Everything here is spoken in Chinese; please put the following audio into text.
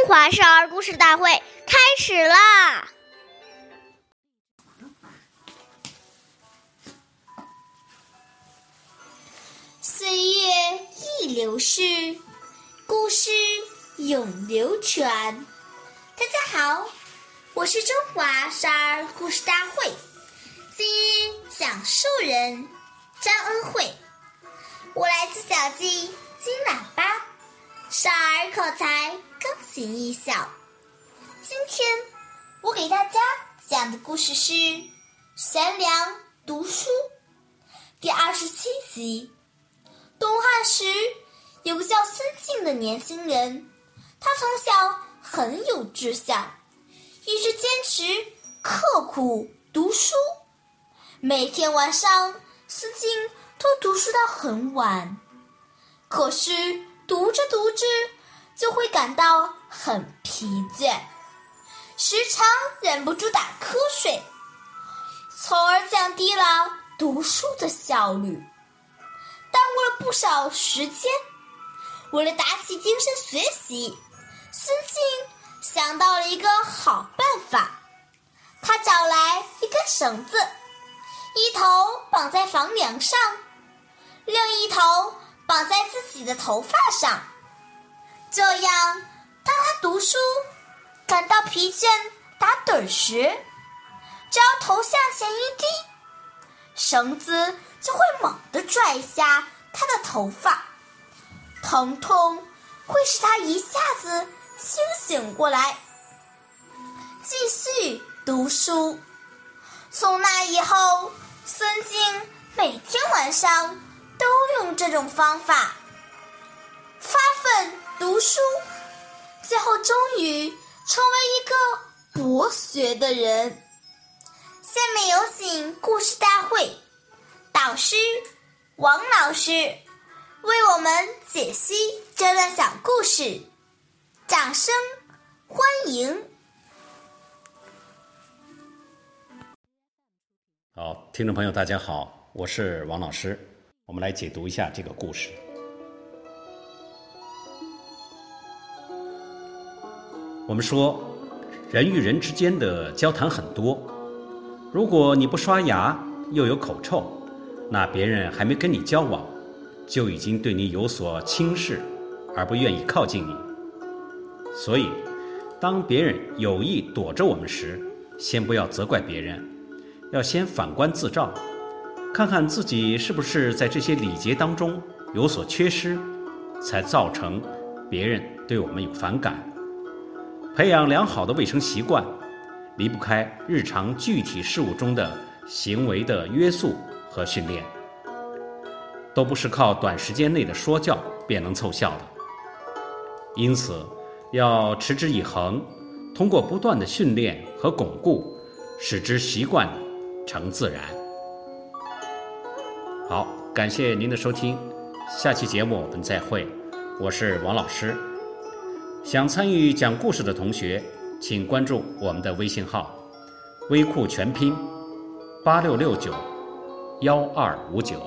中华少儿故事大会开始啦！岁月易流逝，故事永流传。大家好，我是中华少儿故事大会今日讲述人张恩惠，我来自小鸡金喇叭少儿口才钢琴一小。今天我给大家讲的故事是《贤良读书》第二十七集。东汉时，有个叫孙敬的年轻人，他从小很有志向，一直坚持刻苦读书。每天晚上，孙敬都读书到很晚。可是读着读着，就会感到很疲倦，时常忍不住打瞌睡，从而降低了读书的效率。耽误了不少时间。为了打起精神学习，孙敬想到了一个好办法。他找来一根绳子，一头绑在房梁上，另一头绑在自己的头发上。这样，当他读书感到疲倦、打盹时，只要头向前一低，绳子。就会猛地拽下他的头发，疼痛会使他一下子清醒过来，继续读书。从那以后，孙敬每天晚上都用这种方法发奋读书，最后终于成为一个博学的人。下面有请故事大会。导师王老师为我们解析这段小故事，掌声欢迎！好，听众朋友，大家好，我是王老师，我们来解读一下这个故事。我们说，人与人之间的交谈很多，如果你不刷牙，又有口臭。那别人还没跟你交往，就已经对你有所轻视，而不愿意靠近你。所以，当别人有意躲着我们时，先不要责怪别人，要先反观自照，看看自己是不是在这些礼节当中有所缺失，才造成别人对我们有反感。培养良好的卫生习惯，离不开日常具体事务中的行为的约束。和训练都不是靠短时间内的说教便能凑效的，因此要持之以恒，通过不断的训练和巩固，使之习惯成自然。好，感谢您的收听，下期节目我们再会，我是王老师。想参与讲故事的同学，请关注我们的微信号“微库全拼八六六九”。幺二五九。